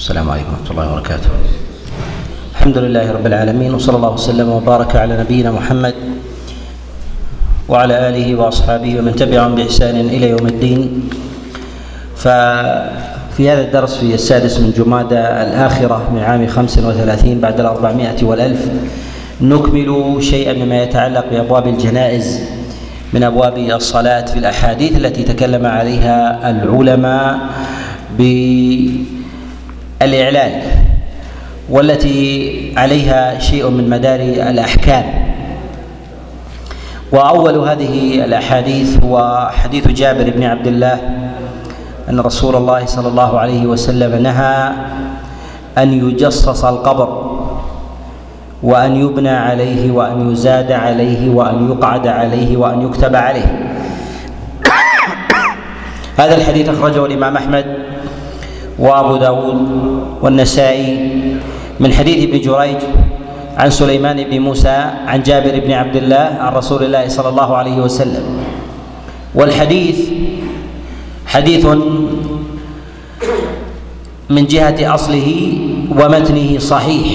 السلام عليكم ورحمة الله وبركاته. الحمد لله رب العالمين وصلى الله وسلم وبارك على نبينا محمد وعلى آله وأصحابه ومن تبعهم بإحسان إلى يوم الدين. ففي هذا الدرس في السادس من جمادى الآخرة من عام خمس وثلاثين بعد الأربعمائة والألف نكمل شيئا مما يتعلق بأبواب الجنائز من أبواب الصلاة في الأحاديث التي تكلم عليها العلماء بالإعلان والتي عليها شيء من مدار الأحكام. وأول هذه الأحاديث هو حديث جابر بن عبد الله أن رسول الله صلى الله عليه وسلم نهى أن يجصص القبر وأن يبنى عليه وأن يزاد عليه وأن يقعد عليه وأن يكتب عليه. هذا الحديث أخرجه الإمام أحمد وأبو داود والنسائي من حديث ابن جريج عن سليمان بن موسى عن جابر بن عبد الله عن رسول الله صلى الله عليه وسلم. والحديث حديث من جهة أصله ومتنه صحيح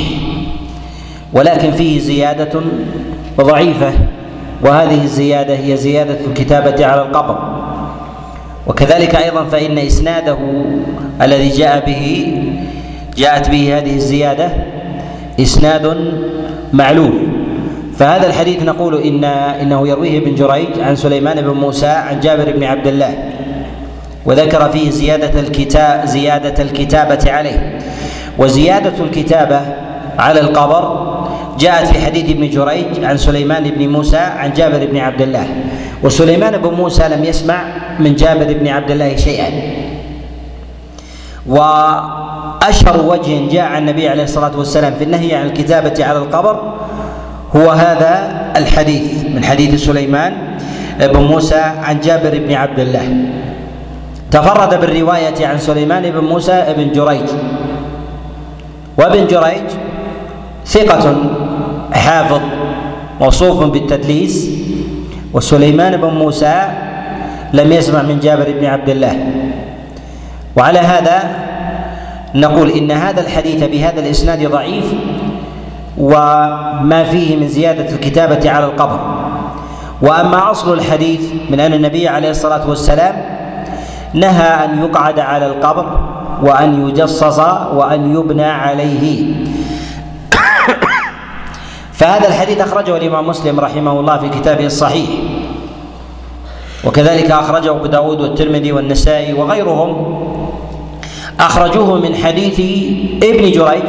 ولكن فيه زيادة ضعيفة وهذه الزيادة هي زيادة الكتابة على القبر. وكذلك أيضا فإن إسناده الذي جاء به جاءت به هذه الزيادة إسناد معلول فهذا الحديث نقول إن إنه يرويه ابن جريج عن سليمان بن موسى عن جابر بن عبد الله وذكر فيه زيادة الكتاب زيادة الكتابة عليه. وزيادة الكتابة على القبر جاءت في حديث ابن جريج عن سليمان بن موسى عن جابر بن عبد الله. وسليمان بن موسى لم يسمع من جابر بن عبد الله شيئا. وأشهر وجه جاء عن النبي عليه الصلاة والسلام في النهي عن الكتابة على القبر هو هذا الحديث من حديث سليمان بن موسى عن جابر بن عبد الله. تفرد بالرواية عن سليمان بن موسى بن جريج. وابن جريج ثقة حافظ موصوف بالتدليس. وسليمان بن موسى لم يسمع من جابر بن عبد الله. وعلى هذا نقول إن هذا الحديث بهذا الإسناد ضعيف وما فيه من زيادة الكتابة على القبر. وأما أصل الحديث من أن النبي عليه الصلاة والسلام نهى أن يقعد على القبر وأن يجصص وأن يبنى عليه. فهذا الحديث أخرجه الإمام مسلم رحمه الله في كتابه الصحيح. وكذلك أخرجه أبو داود والترمذي والنسائي وغيرهم. أخرجوه من حديث ابن جريج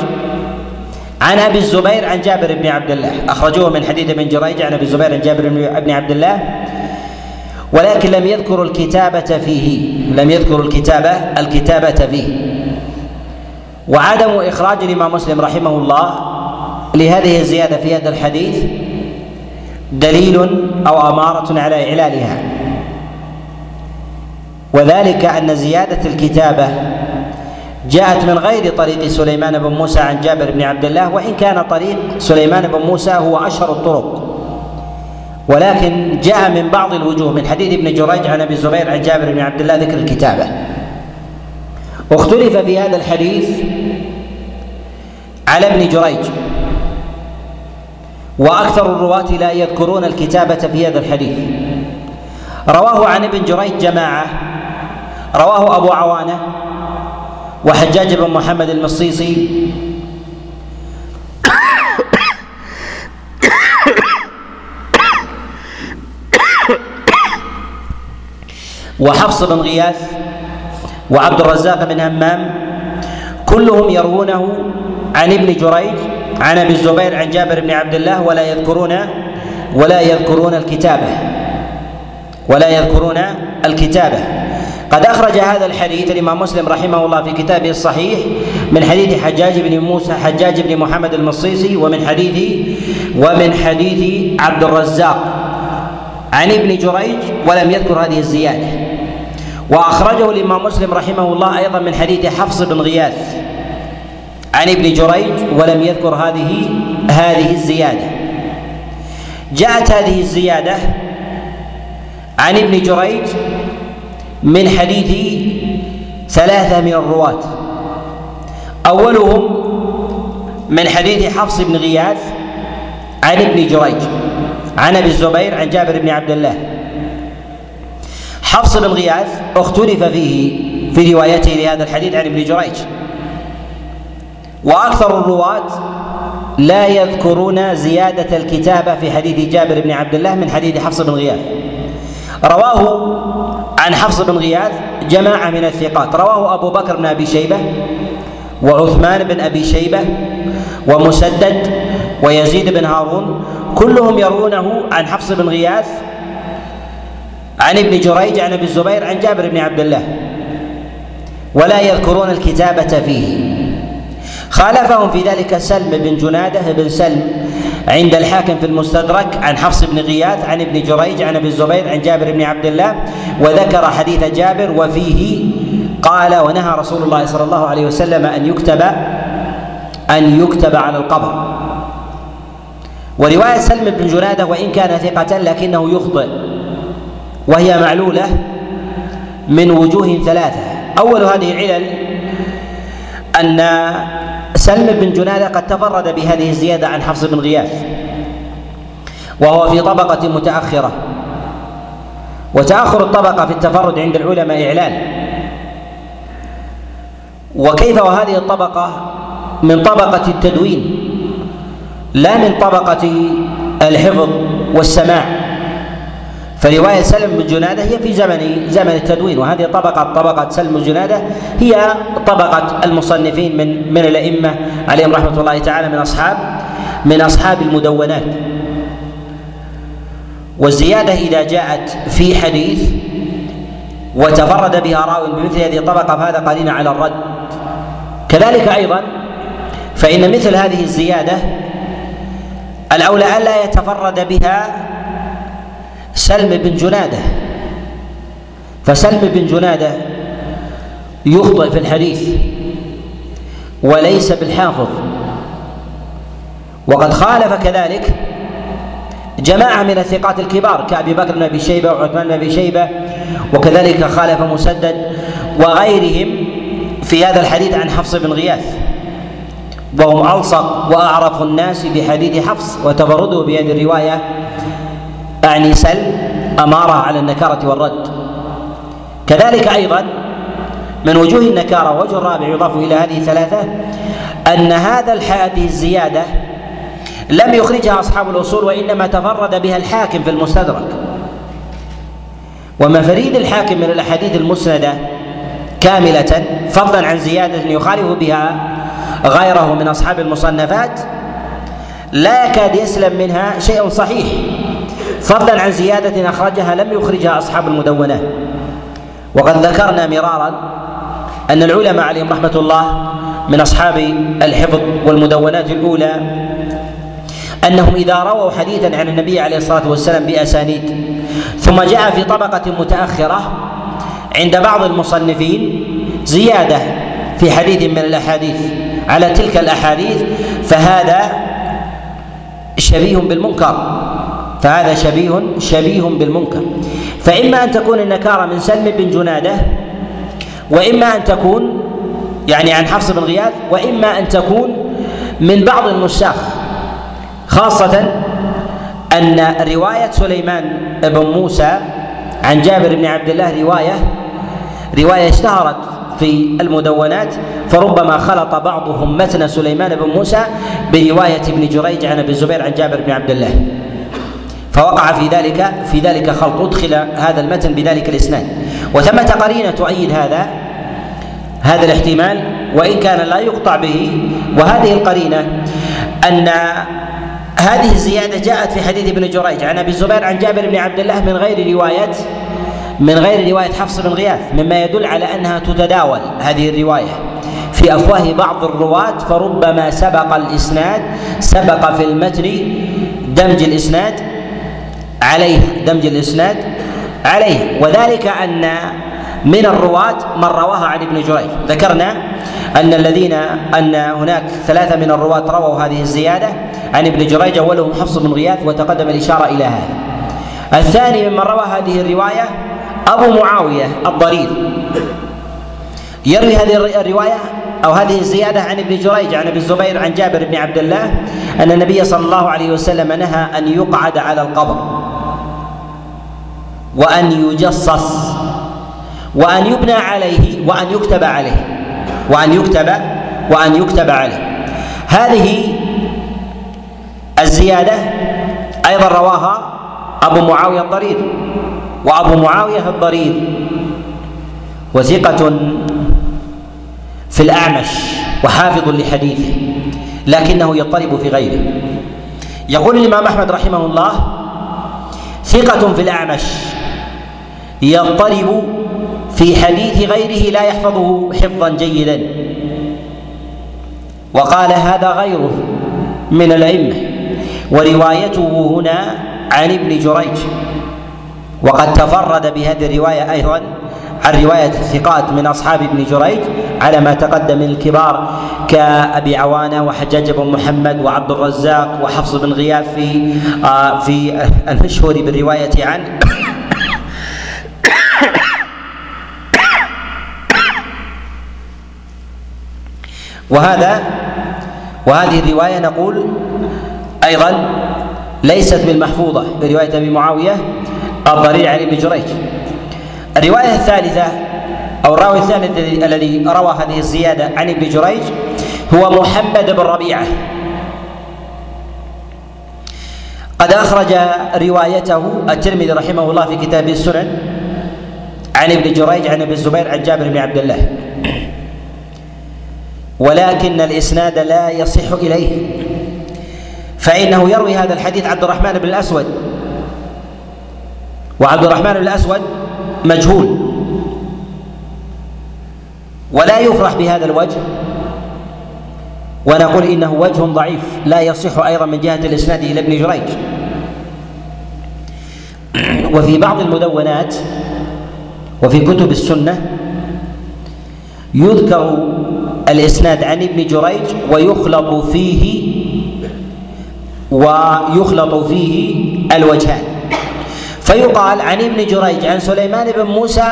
عن أبي الزبير عن جابر بن عبد الله. أخرجوه من حديث ابن جريج عن أبي الزبير عن جابر بن عبد الله. ولكن لم يذكروا الكتابة فيه. لم يذكروا الكتابة الكتابة فيه. وعدم إخراج الإمام مسلم رحمه الله لهذه الزيادة في هذا الحديث دليل أو أمارة على إعلالها. وذلك أن زيادة الكتابة جاءت من غير طريق سليمان بن موسى عن جابر بن عبد الله وإن كان طريق سليمان بن موسى هو أشهر الطرق. ولكن جاء من بعض الوجوه من حديث ابن جريج عن أبي الزبير عن جابر بن عبد الله ذكر الكتابة. واختلف في هذا الحديث على ابن جريج. وأكثر الرواة لا يذكرون الكتابة في هذا الحديث. رواه عن ابن جريج جماعة رواه أبو عوانة وحجاج بن محمد المصيصي. وحفص بن غياث وعبد الرزاق بن همام كلهم يروونه عن ابن جريج عن أبي الزبير عن جابر بن عبد الله ولا يذكرون ولا يذكرون الكتابة. ولا يذكرون الكتابة. قد أخرج هذا الحديث الإمام مسلم رحمه الله في كتابه الصحيح من حديث حجاج بن موسى حجاج بن محمد المصيصي ومن حديث ومن حديث عبد الرزاق عن ابن جريج ولم يذكر هذه الزيادة. وأخرجه الإمام مسلم رحمه الله أيضا من حديث حفص بن غياث. عن ابن جريج ولم يذكر هذه هذه الزيادة. جاءت هذه الزيادة عن ابن جريج من حديث ثلاثة من الرواة. أولهم من حديث حفص بن غياث عن ابن جريج عن أبي الزبير عن جابر بن عبد الله. حفص بن غياث اختلف فيه في روايته لهذا الحديث عن ابن جريج. وأكثر الرواة لا يذكرون زيادة الكتابة في حديث جابر بن عبد الله من حديث حفص بن غياث. رواه عن حفص بن غياث جماعة من الثقات. رواه أبو بكر بن أبي شيبة وعثمان بن أبي شيبة ومسدد ويزيد بن هارون. كلهم يرونه عن حفص بن غياث عن ابن جريج عن ابي الزبير عن جابر بن عبد الله. ولا يذكرون الكتابة فيه. خالفهم في ذلك سلم بن جنادة بن سلم عند الحاكم في المستدرك عن حفص بن غياث عن ابن جريج عن أبي الزبير عن جابر بن عبد الله وذكر حديث جابر وفيه قال ونهى رسول الله صلى الله عليه وسلم أن يكتب أن يكتب على القبر. ورواية سلم بن جنادة وإن كان ثقة لكنه يخطئ وهي معلولة من وجوه ثلاثة. أول هذه العلل أن سلم بن جنادة قد تفرد بهذه الزيادة عن حفص بن غياث وهو في طبقة متأخرة. وتأخر الطبقة في التفرد عند العلماء إعلان. وكيف وهذه الطبقة من طبقة التدوين؟ لا من طبقة الحفظ والسماع. فرواية سلم بن جنادة هي في زمن زمن التدوين وهذه طبقة طبقة سلم بن جنادة هي طبقة المصنفين من من الأئمة عليهم رحمة الله تعالى من أصحاب من أصحاب المدونات. والزيادة إذا جاءت في حديث وتفرد بها راو بمثل هذه الطبقة فهذا قرين على الرد. كذلك أيضا فإن مثل هذه الزيادة الأولى ألا يتفرد بها سلم بن جنادة. فسلم بن جنادة يخطئ في الحديث وليس بالحافظ. وقد خالف كذلك جماعة من الثقات الكبار كأبي بكر بن أبي شيبة وعثمان بن أبي شيبة وكذلك خالف مسدد وغيرهم في هذا الحديث عن حفص بن غياث. وهم ألصق وأعرف الناس بحديث حفص وتفرده بهذه الرواية أعني سل أمارة على النكارة والرد. كذلك أيضا من وجوه النكارة وجه الرابع يضاف إلى هذه الثلاثة أن هذا هذه الزيادة لم يخرجها أصحاب الأصول وإنما تفرد بها الحاكم في المستدرك. ومفاريد الحاكم من الأحاديث المسندة كاملة فضلا عن زيادة يخالف بها غيره من أصحاب المصنفات لا يكاد يسلم منها شيء صحيح. فضلا عن زيادة أخرجها لم يخرجها أصحاب المدونات وقد ذكرنا مرارا أن العلماء عليهم رحمة الله من أصحاب الحفظ والمدونات الأولى أنهم إذا رووا حديثا عن النبي عليه الصلاة والسلام بأسانيد ثم جاء في طبقة متأخرة عند بعض المصنفين زيادة في حديث من الأحاديث على تلك الأحاديث فهذا شبيه بالمنكر. فهذا شبيه شبيه بالمنكر. فإما أن تكون النكارة من سلم بن جنادة وإما أن تكون يعني عن حفص بن غياث وإما أن تكون من بعض النساخ خاصة أن رواية سليمان بن موسى عن جابر بن عبد الله رواية رواية اشتهرت في المدونات فربما خلط بعضهم متن سليمان بن موسى برواية ابن جريج عن أبي الزبير عن جابر بن عبد الله. فوقع في ذلك في ذلك خلط ادخل هذا المتن بذلك الإسناد. وثمة قرينة تؤيد هذا هذا الاحتمال وإن كان لا يقطع به. وهذه القرينة أن هذه الزيادة جاءت في حديث ابن جريج عن أبي الزبير عن جابر بن عبد الله من غير رواية من غير رواية حفص بن غياث مما يدل على أنها تتداول هذه الرواية. في أفواه بعض الرواة فربما سبق الإسناد سبق في المتن دمج الإسناد عليه دمج الإسناد عليه. وذلك أن من الرواة من رواها عن ابن جريج. ذكرنا أن الذين أن هناك ثلاثة من الرواة رووا هذه الزيادة عن ابن جريج أولهم حفص بن غياث وتقدم الإشارة إلى هذا. الثاني ممن روى هذه الرواية أبو معاوية الضرير. يروي هذه الرواية أو هذه الزياده عن ابن جريج عن ابي الزبير عن جابر بن عبد الله أن النبي صلى الله عليه وسلم نهى أن يقعد على القبر وأن يجصص وأن يبنى عليه وأن يكتب عليه وأن يكتب وأن يكتب عليه. هذه الزيادة أيضا رواها أبو معاوية الضرير وأبو معاوية الضرير وثقة في الأعمش وحافظ لحديثه لكنه يضطرب في غيره. يقول الإمام أحمد رحمه الله ثقة في الأعمش يضطرب في حديث غيره لا يحفظه حفظا جيدا. وقال هذا غيره من الأئمة. وروايته هنا عن ابن جريج. وقد تفرد بهذه الرواية أيضا عن رواية الثقات من أصحاب ابن جريج على ما تقدم من الكبار كأبي عوانة وحجاج بن محمد وعبد الرزاق وحفص بن غياث في آه في المشهور بالرواية عنه وهذا وهذه الرواية نقول أيضا ليست بالمحفوظة برواية أبي معاوية الضرير عن ابن جريج. الرواية الثالثة أو الراوي الثالث الذي روى هذه الزيادة عن ابن جريج هو محمد بن ربيعة. قد أخرج روايته الترمذي رحمه الله في كتابه السنن عن ابن جريج عن ابن الزبير عن جابر بن عبد الله. ولكن الإسناد لا يصح إليه. فإنه يروي هذا الحديث عبد الرحمن بن الأسود. وعبد الرحمن بن الأسود مجهول. ولا يفرح بهذا الوجه. ونقول إنه وجه ضعيف. لا يصح أيضا من جهة الإسناد إلى ابن جريج. وفي بعض المدونات وفي كتب السنة يذكر الإسناد عن ابن جريج ويخلط فيه ويخلط فيه الوجهان. فيقال عن ابن جريج عن سليمان بن موسى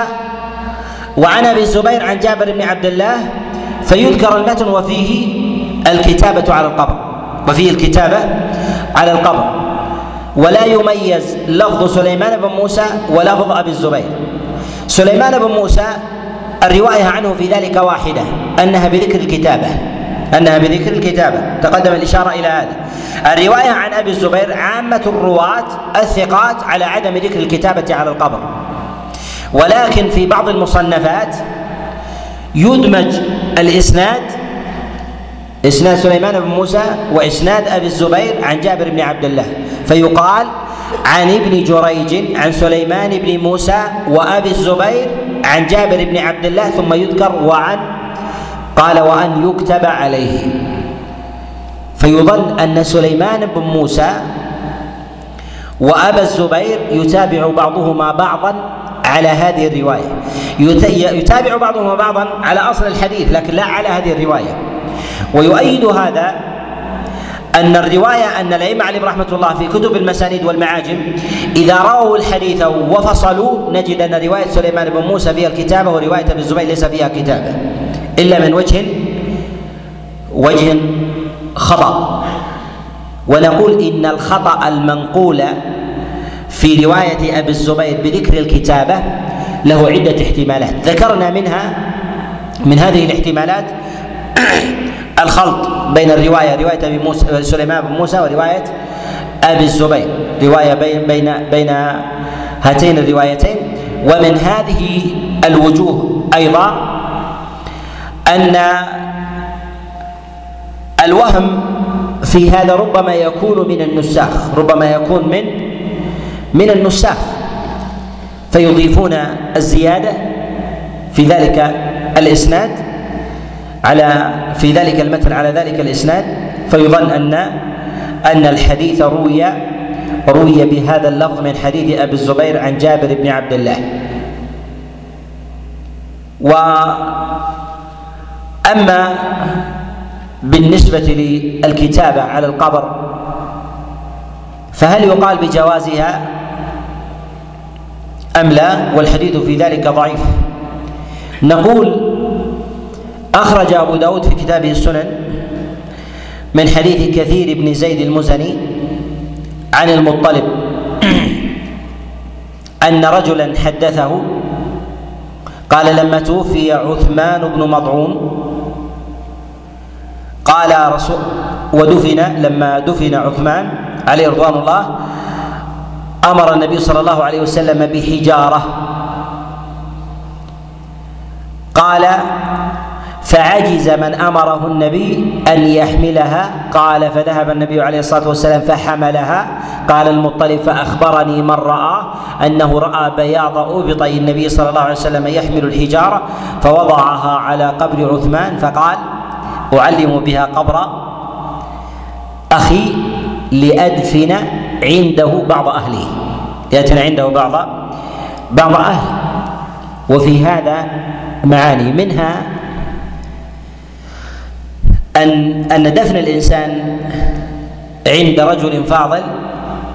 وعن أبي الزبير عن جابر بن عبد الله فيذكر المتن وفيه الكتابة على القبر وفيه الكتابة على القبر. ولا يميز لفظ سليمان بن موسى ولفظ أبي الزبير. سليمان بن موسى الرواية عنه في ذلك واحدة أنها بذكر الكتابة. أنها بذكر الكتابة. تقدم الإشارة إلى هذا. الرواية عن أبي الزبير عامة الرواة الثقات على عدم ذكر الكتابة على القبر. ولكن في بعض المصنفات يدمج الإسناد إسناد سليمان بن موسى وإسناد أبي الزبير عن جابر بن عبد الله. فيقال عن ابن جريج عن سليمان بن موسى وأبي الزبير عن جابر بن عبد الله ثم يذكر وعن قال وأن يكتب عليه. فيظن أن سليمان بن موسى وأبا الزبير يتابع بعضهما بعضا على هذه الرواية. يتابع بعضهما بعضا على أصل الحديث لكن لا على هذه الرواية. ويؤيد هذا أن الرواية أن الأئمة عليهم رحمة الله في كتب المسانيد والمعاجم إذا رووا الحديث وفصلوا نجد أن رواية سليمان بن موسى فيها الكتابة ورواية ابن الزبير ليس فيها كتابة. إلا من وجه وجه خطأ. ونقول إن الخطأ المنقول في رواية أبي الزبير بذكر الكتابة له عدة احتمالات. ذكرنا منها من هذه الاحتمالات الخلط بين الرواية رواية أبي موسى سليمان بن موسى ورواية أبي الزبير. رواية بين بين بين هاتين الروايتين. ومن هذه الوجوه أيضا أن الوهم في هذا ربما يكون من النساخ ربما يكون من من النساخ. فيضيفون الزيادة في ذلك الإسناد على في ذلك المتن على ذلك الإسناد. فيظن أن أن الحديث روي روي بهذا اللفظ من حديث أبي الزبير عن جابر بن عبد الله. و أما بالنسبة للكتابة على القبر فهل يقال بجوازها أم لا؟ والحديث في ذلك ضعيف. نقول أخرج أبو داود في كتابه السنن من حديث كثير بن زيد المزني عن المطلب أن رجلا حدثه قال لما توفي عثمان بن مضعون قال رسول ودفن لما دفن عثمان عليه رضوان الله أمر النبي صلى الله عليه وسلم بحجارة. قال فعجز من أمره النبي أن يحملها. قال فذهب النبي عليه الصلاة والسلام فحملها. قال المطلب فأخبرني من راى أنه رأى بياض أبطي النبي صلى الله عليه وسلم يحمل الحجارة فوضعها على قبر عثمان فقال أعلم بها قبر أخي لأدفن عنده بعض أهله. لأدفن عنده بعض بعض اهله وفي هذا معاني. منها أن أن دفن الإنسان عند رجل فاضل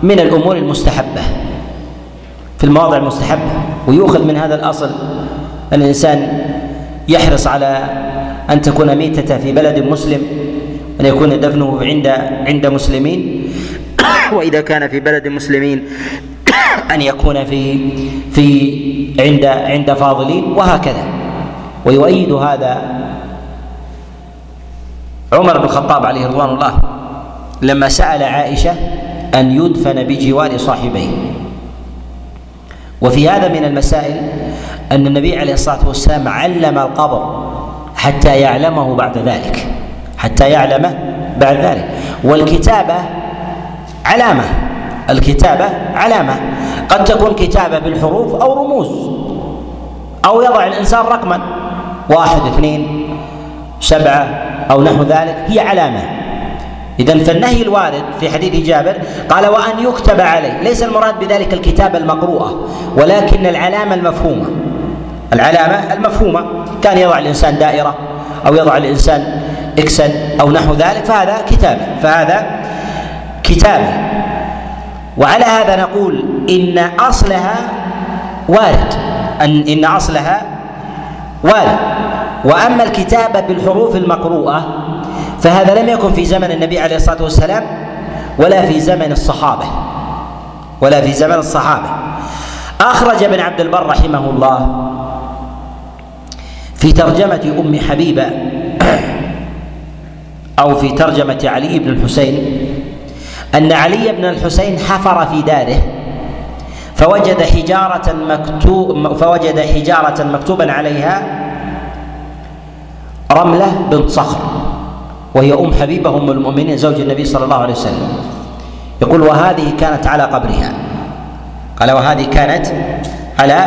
من الأمور المستحبة في المواضع المستحبة. ويؤخذ من هذا الأصل الإنسان يحرص على أن تكون ميتة في بلد مسلم أن يكون دفنه عند عند مسلمين. وإذا كان في بلد مسلمين أن يكون في في عند عند فاضلين وهكذا. ويؤيد هذا عمر بن الخطاب عليه رضوان الله لما سأل عائشة أن يدفن بجوار صاحبيه. وفي هذا من المسائل أن النبي عليه الصلاة والسلام علم القبر. حتى يعلمه بعد ذلك. حتى يعلمه بعد ذلك. والكتابة علامة. الكتابة علامة. قد تكون كتابة بالحروف أو رموز. أو يضع الإنسان رقما. واحد اثنين سبعة أو نحو ذلك. هي علامة. إذا فالنهي الوارد في حديث جابر قال وأن يكتب عليه ليس المراد بذلك الكتابة المقروءة ولكن العلامة المفهومة. العلامة المفهومة. كان يضع الإنسان دائرة أو يضع الإنسان إكسا أو نحو ذلك فهذا كتابة فهذا كتابة. وعلى هذا نقول إن أصلها وارد أن إن أصلها وارد. وأما الكتابة بالحروف المقروءة فهذا لم يكن في زمن النبي عليه الصلاة والسلام ولا في زمن الصحابة. ولا في زمن الصحابة. أخرج ابن عبد البر رحمه الله في ترجمة أم حبيبة أو في ترجمة علي بن الحسين أن علي بن الحسين حفر في داره فوجد حجارة مكتوب فوجد حجارة مكتوبا عليها رملة بنت صخر وهي أم حبيبة أم المؤمنين زوج النبي صلى الله عليه وسلم. يقول وهذه كانت على قبرها. قال وهذه كانت على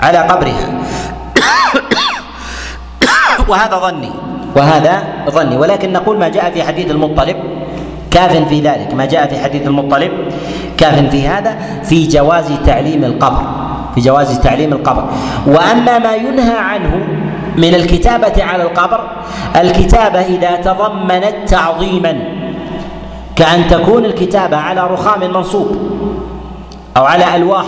على قبرها. وهذا ظني. وهذا ظني. ولكن نقول ما جاء في حديث المطلب كاف في ذلك. ما جاء في حديث المطلب كاف في هذا في جواز تعليم القبر. في جواز تعليم القبر. وأما ما ينهى عنه من الكتابة على القبر الكتابة إذا تضمنت تعظيما كأن تكون الكتابة على رخام منصوب أو على ألواح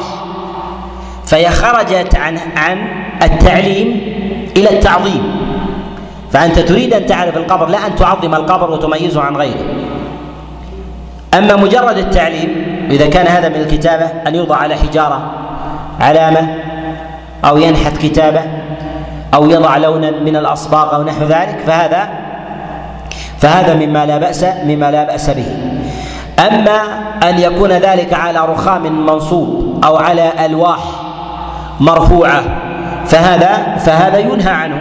فهي خرجت عن عن التعليم إلى التعظيم. فأنت تريد أن تعرف القبر لا أن تعظم القبر وتميزه عن غيره. أما مجرد التعليم إذا كان هذا من الكتابة أن يوضع على حجارة علامة أو ينحت كتابة أو يضع لونا من الأصباغ أو نحو ذلك فهذا فهذا مما لا بأس مما لا بأس به. أما أن يكون ذلك على رخام منصوب أو على ألواح مرفوعة فهذا فهذا ينهى عنه.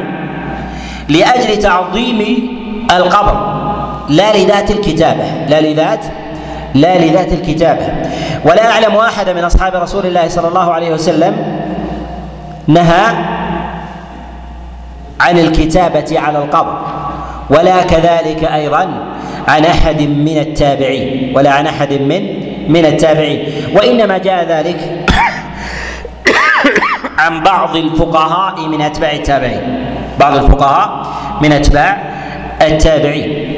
لأجل تعظيم القبر. لا لذات الكتابة. لا لذات لا لذات الكتابة. ولا أعلم أحد من أصحاب رسول الله صلى الله عليه وسلم نهى عن الكتابة على القبر. ولا كذلك أيضا عن أحد من التابعين. ولا عن أحد من من التابعين. وإنما جاء ذلك عن بعض الفقهاء من أتباع التابعين. بعض الفقهاء من أتباع التابعين.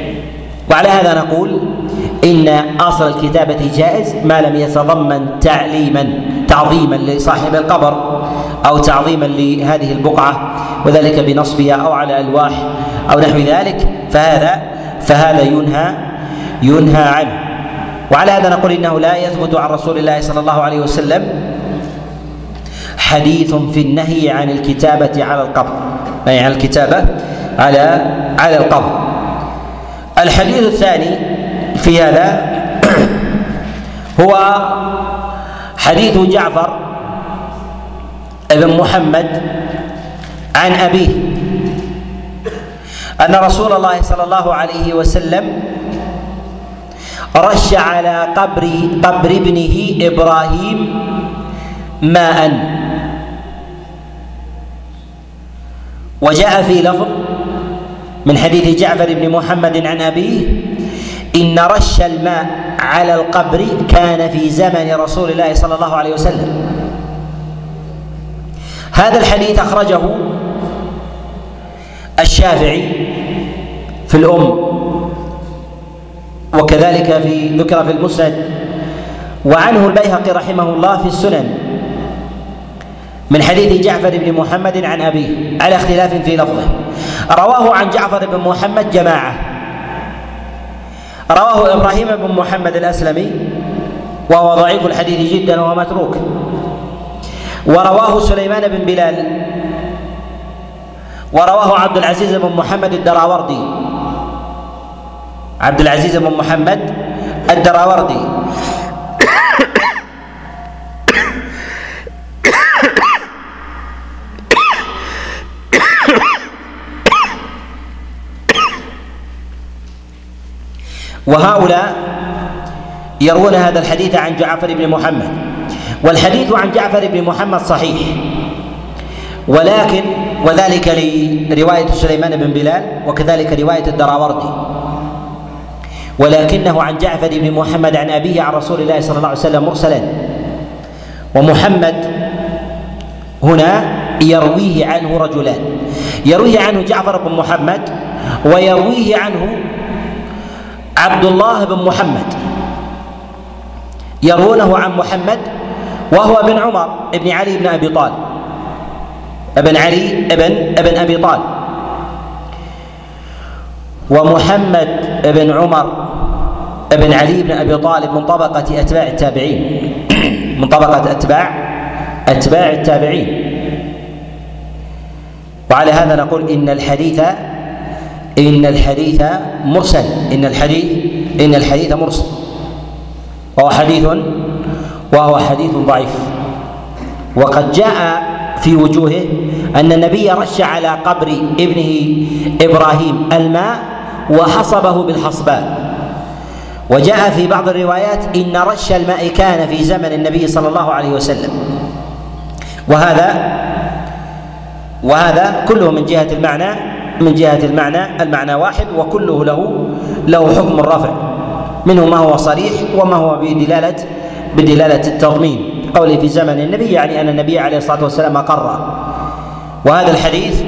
وعلى هذا نقول إن أصل الكتابة جائز ما لم يتضمن تعليما تعظيما لصاحب القبر أو تعظيما لهذه البقعة وذلك بنصبها أو على ألواح أو نحو ذلك فهذا فهذا ينهى ينهى عنه. وعلى هذا نقول إنه لا يثبت عن رسول الله صلى الله عليه وسلم حديث في النهي عن الكتابة على القبر. نهي عن الكتابة على على القبر. الحديث الثاني في هذا هو حديث جعفر بن محمد عن أبيه. أن رسول الله صلى الله عليه وسلم رش على قبر قبر ابنه إبراهيم ماء. وجاء في لفظ من حديث جعفر بن محمد عن أبيه إن رش الماء على القبر كان في زمن رسول الله صلى الله عليه وسلم. هذا الحديث أخرجه الشافعي في الأم وكذلك في ذكر في المسند وعنه البيهقي رحمه الله في السنن. من حديث جعفر بن محمد عن أبيه على اختلاف في لفظه. رواه عن جعفر بن محمد جماعة. رواه إبراهيم بن محمد الأسلمي وهو ضعيف الحديث جدا وهو متروك ورواه سليمان بن بلال ورواه عبد العزيز بن محمد الدراوردي. عبد العزيز بن محمد الدراوردي. وهؤلاء يروون هذا الحديث عن جعفر بن محمد. والحديث عن جعفر بن محمد صحيح. ولكن وذلك لرواية سليمان بن بلال وكذلك رواية الدراوردي. ولكنه عن جعفر بن محمد عن أبيه عن رسول الله صلى الله عليه وسلم مرسلا. ومحمد هنا يرويه عنه رجلان. يرويه عنه جعفر بن محمد ويرويه عنه عبد الله بن محمد. يرونه عن محمد وهو بن عمر بن علي بن أبي طالب. ابن علي ابن ابن أبي طالب. ومحمد بن عمر بن علي بن أبي طالب من طبقة أتباع التابعين. من طبقة أتباع أتباع التابعين. وعلى هذا نقول إن الحديث إن الحديث مرسل. إن الحديث إن الحديث مرسل. وهو حديث وهو حديث ضعيف. وقد جاء في وجوهه أن النبي رش على قبر ابنه إبراهيم الماء وحصبه بالحصباء وجاء في بعض الروايات إن رش الماء كان في زمن النبي صلى الله عليه وسلم. وهذا وهذا كله من جهة المعنى من جهة المعنى المعنى واحد وكله له له حكم الرفع منه ما هو صريح وما هو بدلالة بدلالة التضمين. قوله في زمن النبي يعني أن النبي عليه الصلاة والسلام أقر. وهذا الحديث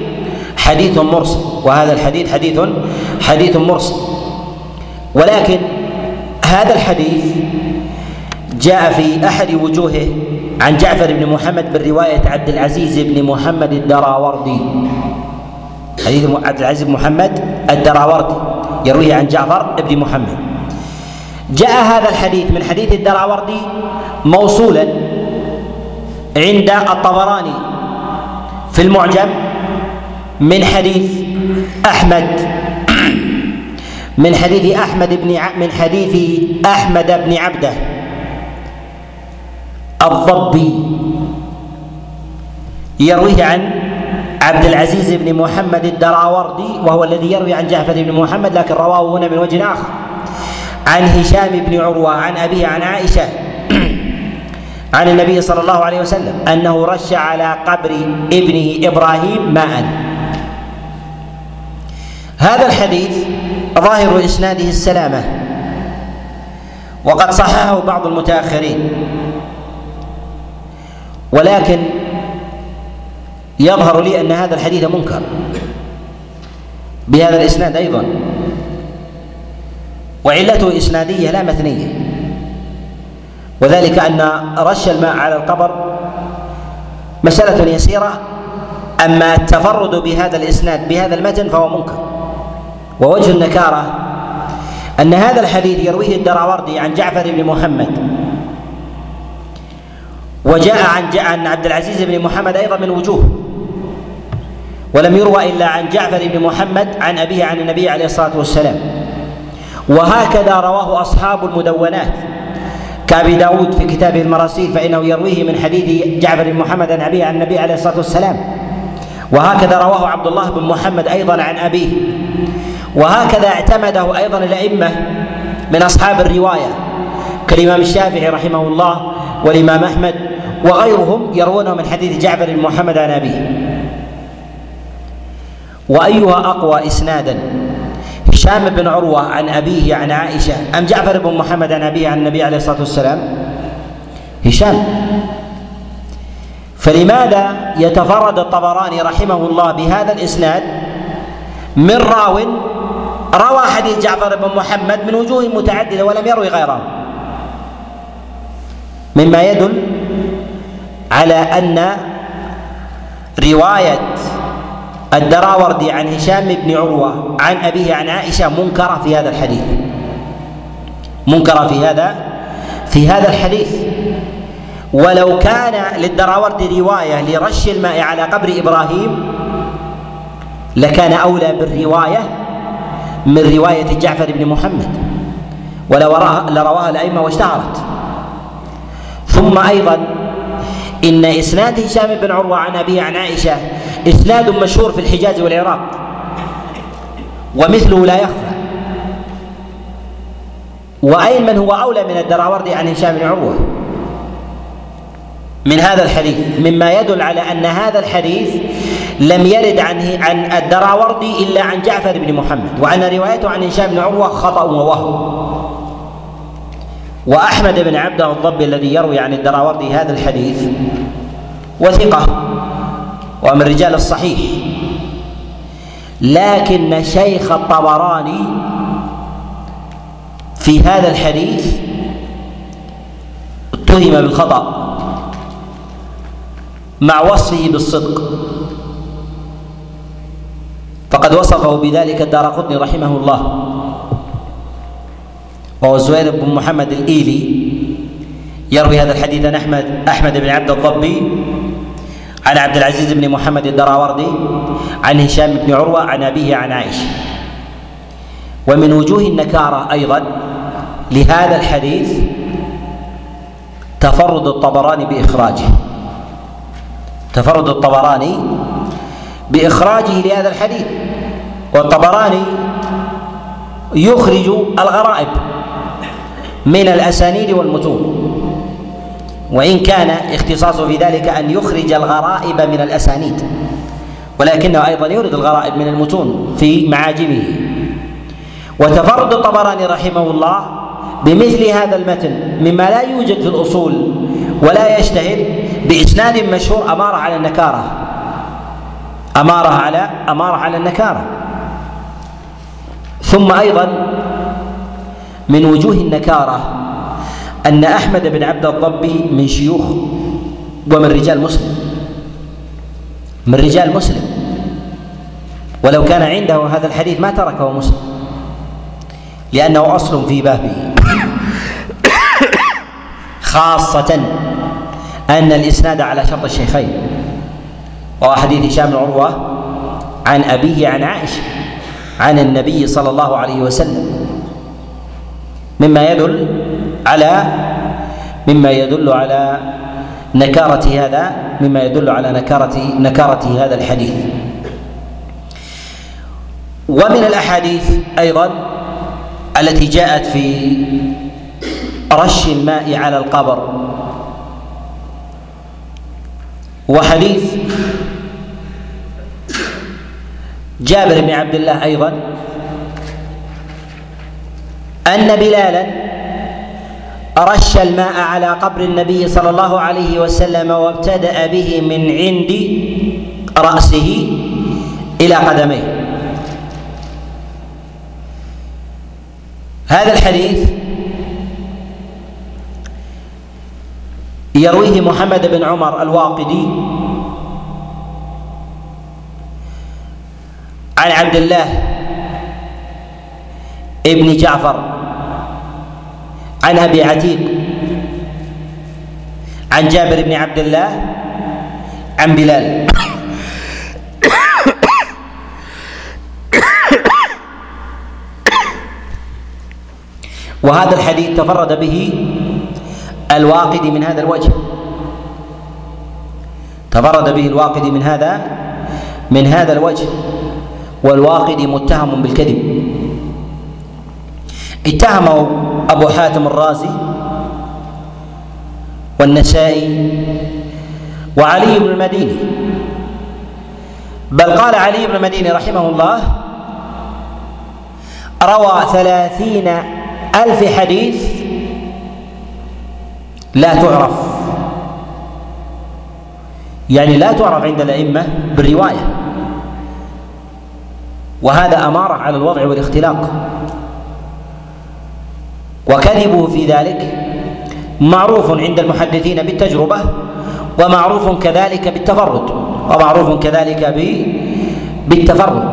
حديث مرسل. وهذا الحديث حديث حديث مرسل. ولكن هذا الحديث جاء في أحد وجوهه عن جعفر بن محمد بالرواية عبد العزيز بن محمد الدراوردي. حديث عبد العزيز بن محمد الدراوردي يرويه عن جعفر بن محمد. جاء هذا الحديث من حديث الدراوردي موصولا عند الطبراني في المعجم من حديث أحمد. من حديث أحمد بن من حديث أحمد بن عبده الضبي يرويه عن عبد العزيز بن محمد الدراوردي وهو الذي يروي عن جعفر بن محمد لكن رواه هنا من وجه آخر. عن هشام بن عروة عن أبيه عن عائشة عن النبي صلى الله عليه وسلم أنه رش على قبر ابنه إبراهيم ماء. هذا الحديث ظاهر إسناده السلامة وقد صححه بعض المتأخرين. ولكن يظهر لي أن هذا الحديث منكر. بهذا الإسناد أيضا. وعلته إسنادية لا مثنيه وذلك أن رش الماء على القبر مسألة يسيرة. أما التفرد بهذا الإسناد بهذا المتن فهو منكر. ووجه النكارة أن هذا الحديث يرويه الدراوردي عن جعفر بن محمد. وجاء عن عن عبد العزيز بن محمد أيضا من وجوه. ولم يروى إلا عن جعفر بن محمد عن أبيه عن النبي عليه الصلاة والسلام. وهكذا رواه أصحاب المدونات. كأبي داود في كتابه المراسيل فإنه يرويه من حديث جعفر بن محمد عن أبيه عن النبي عليه الصلاة والسلام. وهكذا رواه عبد الله بن محمد أيضا عن أبيه. وهكذا اعتمده أيضا الأئمة من أصحاب الرواية. كالإمام الشافعي رحمه الله والإمام أحمد وغيرهم يروونه من حديث جعفر بن محمد عن أبيه. وأيها أقوى إسنادا هشام بن عروة عن أبيه عن عائشة أم جعفر بن محمد عن أبيه عن النبي عليه الصلاة والسلام؟ هشام. فلماذا يتفرد الطبراني رحمه الله بهذا الإسناد؟ من راو روى حديث جعفر بن محمد من وجوه متعددة ولم يروي غيره. مما يدل على أن رواية الدراوردي عن هشام بن عروة عن أبيه عن عائشة منكرة في هذا الحديث. منكرة في هذا في هذا الحديث. ولو كان للدراوردي رواية لرش الماء على قبر إبراهيم لكان أولى بالرواية من رواية جعفر بن محمد. ولو لرواها الأئمة واشتهرت. ثم أيضا إن إسناد هشام بن عروة عن أبيه عن عائشة إسناد مشهور في الحجاز والعراق ومثله لا يخفى. وأين من هو أولى من الدراوردي عن هشام بن عروة؟ من هذا الحديث مما يدل على أن هذا الحديث لم يرد عن عن الدراوردي إلا عن جعفر بن محمد وأن روايته عن هشام بن عروة خطأ ووهم. وأحمد بن عبده الضبي الذي يروي عن الدراوردي هذا الحديث وثقة ومن رجال الصحيح. لكن شيخ الطبراني في هذا الحديث اتهم بالخطأ مع وصفه بالصدق. فقد وصفه بذلك الدار قطني رحمه الله. وهو زهير بن محمد الإيلي. يروي هذا الحديث عن أحمد أحمد بن عبد الضبي عن عبد العزيز بن محمد الدراوردي عن هشام بن عروة عن أبيه عن عائشة. ومن وجوه النكارة أيضا لهذا الحديث تفرد الطبراني بإخراجه. تفرد الطبراني بإخراجه لهذا الحديث. والطبراني يخرج الغرائب. من الأسانيد والمتون. وإن كان اختصاصه في ذلك أن يخرج الغرائب من الأسانيد. ولكنه أيضا يورد الغرائب من المتون في معاجمه. وتفرد الطبراني رحمه الله بمثل هذا المتن مما لا يوجد في الأصول ولا يشتهر بإسناد مشهور أماره على النكارة. أماره على أماره على النكارة. ثم أيضا من وجوه النكارة أن أحمد بن عبد الضبي من شيوخ ومن رجال مسلم من رجال مسلم. ولو كان عنده هذا الحديث ما تركه مسلم لأنه أصل في بابه. خاصة أن الإسناد على شرط الشيخين وهو حديث هشام بن عروة عن أبيه عن عائشة عن النبي صلى الله عليه وسلم. مما يدل على مما يدل على نكارة هذا مما يدل على نكارة نكارة هذا الحديث. ومن الأحاديث أيضا التي جاءت في رش الماء على القبر. وحديث جابر بن عبد الله أيضا أن بلالا رش الماء على قبر النبي صلى الله عليه وسلم وابتدأ به من عند رأسه إلى قدميه. هذا الحديث يرويه محمد بن عمر الواقدي عن عبد الله ابن جعفر عن أبي عتيق عن جابر بن عبد الله عن بلال. وهذا الحديث تفرد به الواقدي من هذا الوجه. تفرد به الواقدي من هذا من هذا الوجه والواقدي متهم بالكذب. اتهمه أبو حاتم الرازي والنسائي وعلي بن المديني. بل قال علي بن المديني رحمه الله روى ثلاثين ألف حديث لا تعرف. يعني لا تعرف عند الأئمة بالرواية. وهذا أمارة على الوضع والاختلاق. وكذبه في ذلك. معروف عند المحدثين بالتجربة ومعروف كذلك بالتفرد ومعروف كذلك بالتفرد.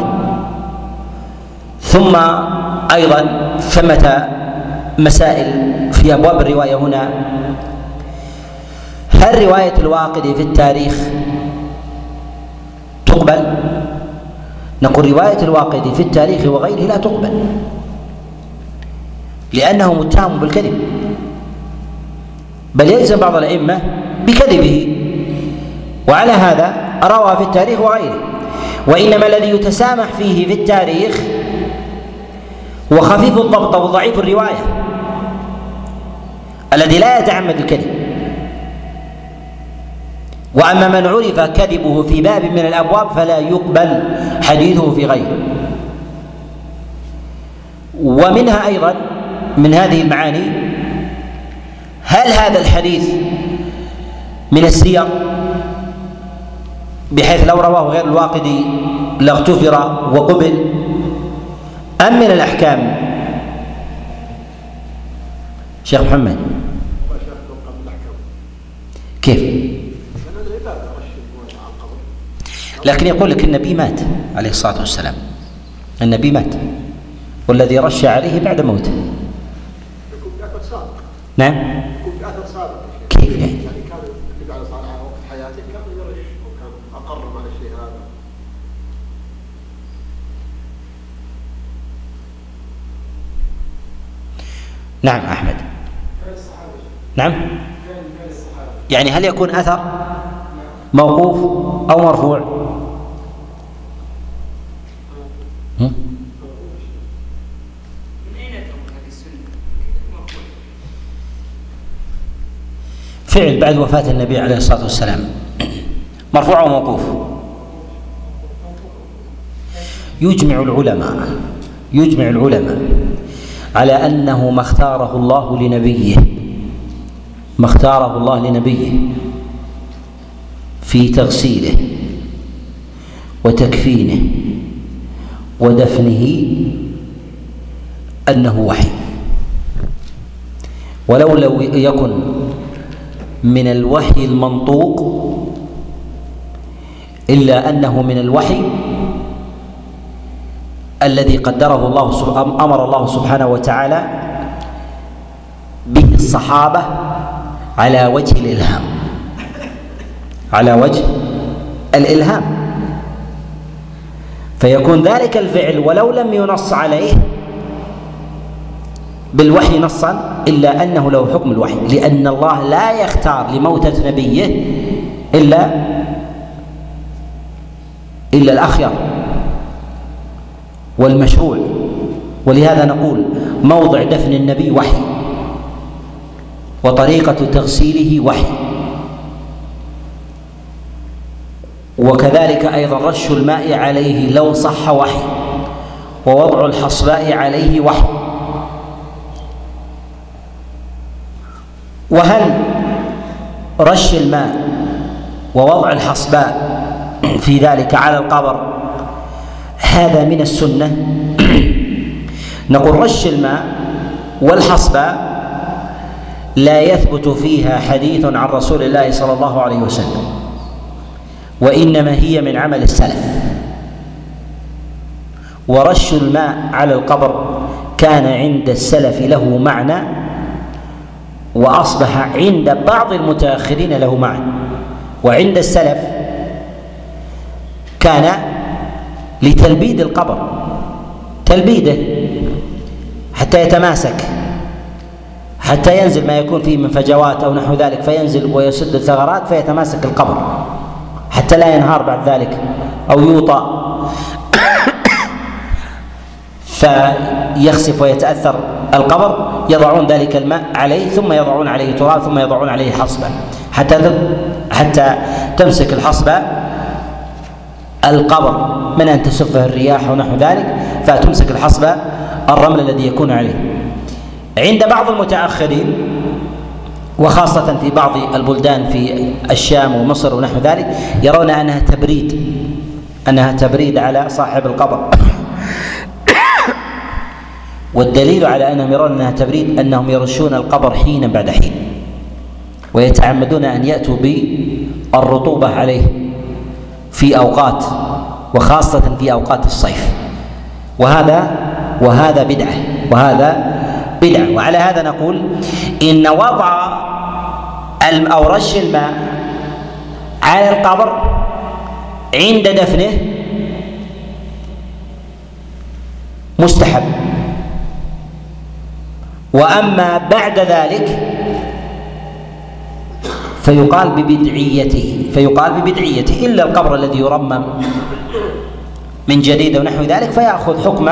ثم أيضا ثمة مسائل في أبواب الرواية هنا. هل رواية الواقدي في التاريخ تقبل؟ نقول رواية الواقدي في التاريخ وغيره لا تقبل. لأنه متهم بالكذب. بل يلزم بعض الأئمة بكذبه. وعلى هذا روى في التاريخ وغيره. وإنما الذي يتسامح فيه في التاريخ هو خفيف الضبط وضعيف الرواية الذي لا يتعمد الكذب. وأما من عرف كذبه في باب من الأبواب فلا يقبل حديثه في غيره. ومنها أيضا من هذه المعاني؟ هل هذا الحديث من السير بحيث لو رواه غير الواقدي لاغتفر وقبل؟ أم من الأحكام؟ شيخ محمد. كيف؟ لكن يقول لك النبي مات عليه الصلاة والسلام. النبي مات. والذي رش عليه بعد موته. نعم. كيف يعني؟ يعني كان النبي عليه وقت حياته كان وكان اقر على الشيء هذا نعم أحمد. نعم. يعني هل يكون أثر موقوف أو مرفوع؟ فعل بعد وفاة النبي عليه الصلاة والسلام. مرفوع وموقوف. يجمع العلماء يجمع العلماء على أنه ما اختاره الله لنبيه ما اختاره الله لنبيه في تغسيله وتكفينه ودفنه أنه وحي. ولو لو يكن من الوحي المنطوق إلا أنه من الوحي الذي قدره الله أمر الله سبحانه وتعالى به الصحابة على وجه الإلهام. على وجه الإلهام. فيكون ذلك الفعل ولو لم ينص عليه بالوحي نصا إلا أنه له حكم الوحي. لأن الله لا يختار لموتة نبيه إلا إلا الاخير والمشروع. ولهذا نقول موضع دفن النبي وحي وطريقة تغسيله وحي. وكذلك أيضا رش الماء عليه لو صح وحي ووضع الحصباء عليه وحي. وهل رش الماء ووضع الحصباء في ذلك على القبر هذا من السنة؟ نقول رش الماء والحصباء لا يثبت فيها حديث عن رسول الله صلى الله عليه وسلم وإنما هي من عمل السلف. ورش الماء على القبر كان عند السلف له معنى وأصبح عند بعض المتأخرين له معنى. وعند السلف كان لتلبيد القبر تلبيده حتى يتماسك حتى ينزل ما يكون فيه من فجوات أو نحو ذلك فينزل ويسد الثغرات فيتماسك القبر حتى لا ينهار بعد ذلك أو يوطأ. فيخسف ويتأثر القبر يضعون ذلك الماء عليه ثم يضعون عليه تراب ثم يضعون عليه حصبا حتى حتى تمسك الحصبة القبر من أن تسفه الرياح ونحو ذلك فتمسك الحصبة الرمل الذي يكون عليه. عند بعض المتأخرين وخاصة في بعض البلدان في الشام ومصر ونحو ذلك يرون أنها تبريد أنها تبريد على صاحب القبر. والدليل على انهم يرون إنها تبريد أنهم يرشون القبر حينا بعد حين ويتعمدون أن يأتوا بالرطوبة عليه في أوقات وخاصة في أوقات الصيف. وهذا وهذا بدعة وهذا بدعة. وعلى هذا نقول إن وضع أو رش الماء على القبر عند دفنه مستحب. وأما بعد ذلك فيقال ببدعيته فيقال ببدعيته إلا القبر الذي يرمم من جديد ونحو ذلك فيأخذ حكم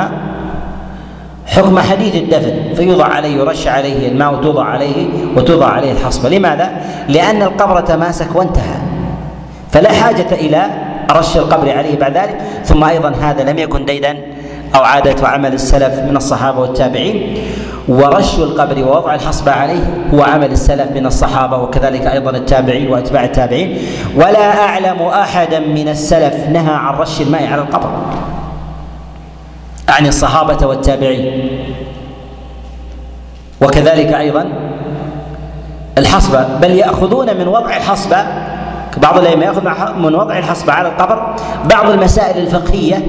حكم حديث الدفن فيوضع عليه يرش عليه الماء وتوضع عليه وتوضع عليه الحصبة لماذا؟ لأن القبر تماسك وانتهى فلا حاجة إلى رش القبر عليه بعد ذلك ثم أيضا هذا لم يكن ديدا أو عادة وعمل السلف من الصحابة والتابعين ورش القبر ووضع الحصبة عليه هو عمل السلف من الصحابة وكذلك أيضا التابعين وأتباع التابعين. ولا أعلم أحدا من السلف نهى عن رش الماء على القبر عن الصحابة والتابعين. وكذلك أيضا الحصبة بل يأخذون من وضع الحصبة بعض الأئمة يأخذ من وضع الحصبة على القبر بعض المسائل الفقهية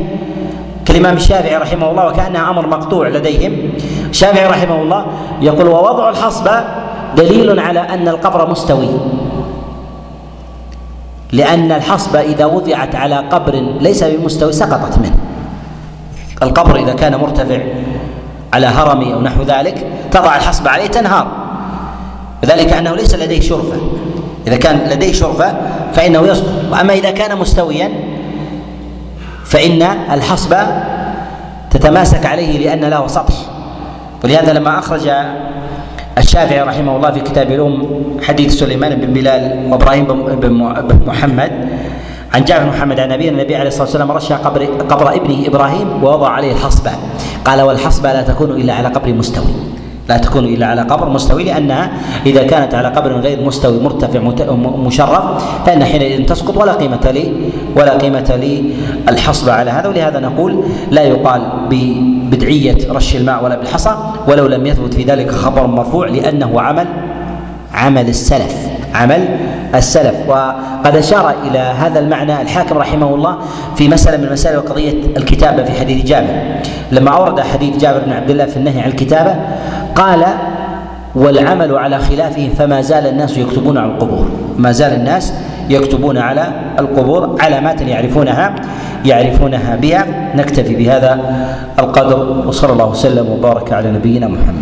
كالإمام الشافعي رحمه الله وكأنها أمر مقطوع لديهم. الشافعي رحمه الله يقول ووضع الحصبة دليل على أن القبر مستوي. لأن الحصبة إذا وضعت على قبر ليس بمستوي سقطت منه. القبر إذا كان مرتفع على هرم أو نحو ذلك تضع الحصبة عليه تنهار. وذلك أنه ليس لديه شرفة. إذا كان لديه شرفة فإنه يسقط. وأما إذا كان مستويا فإن الحصبة تتماسك عليه لأن له سطح. ولهذا لما أخرج الشافعي رحمه الله في كتاب الأم حديث سليمان بن بلال وإبراهيم بن محمد عن جابر بن محمد عن نبينا النبي عليه الصلاة والسلام رش قبر قبر ابنه إبراهيم ووضع عليه الحصبه قال والحصبه لا تكون إلا على قبر مستوي. لا تكون إلا على قبر مستوي لانها إذا كانت على قبر غير مستوي مرتفع مشرف فإن حينئذ تسقط ولا قيمة ولا قيمة للحصبه على هذا ولهذا نقول لا يقال ببدعية رش الماء ولا بالحصى ولو لم يثبت في ذلك خبر مرفوع لأنه عمل عمل السلف عمل السلف. وقد أشار إلى هذا المعنى الحاكم رحمه الله في مسألة من مسائل قضيه الكتابه في حديث جابر. لما أورد حديث جابر بن عبد الله في النهي عن الكتابة قال والعمل على خلافه فما زال الناس يكتبون على القبور. ما زال الناس يكتبون على القبور علامات يعرفونها يعرفونها بها. نكتفي بهذا القدر وصلى الله وسلم وبارك على نبينا محمد.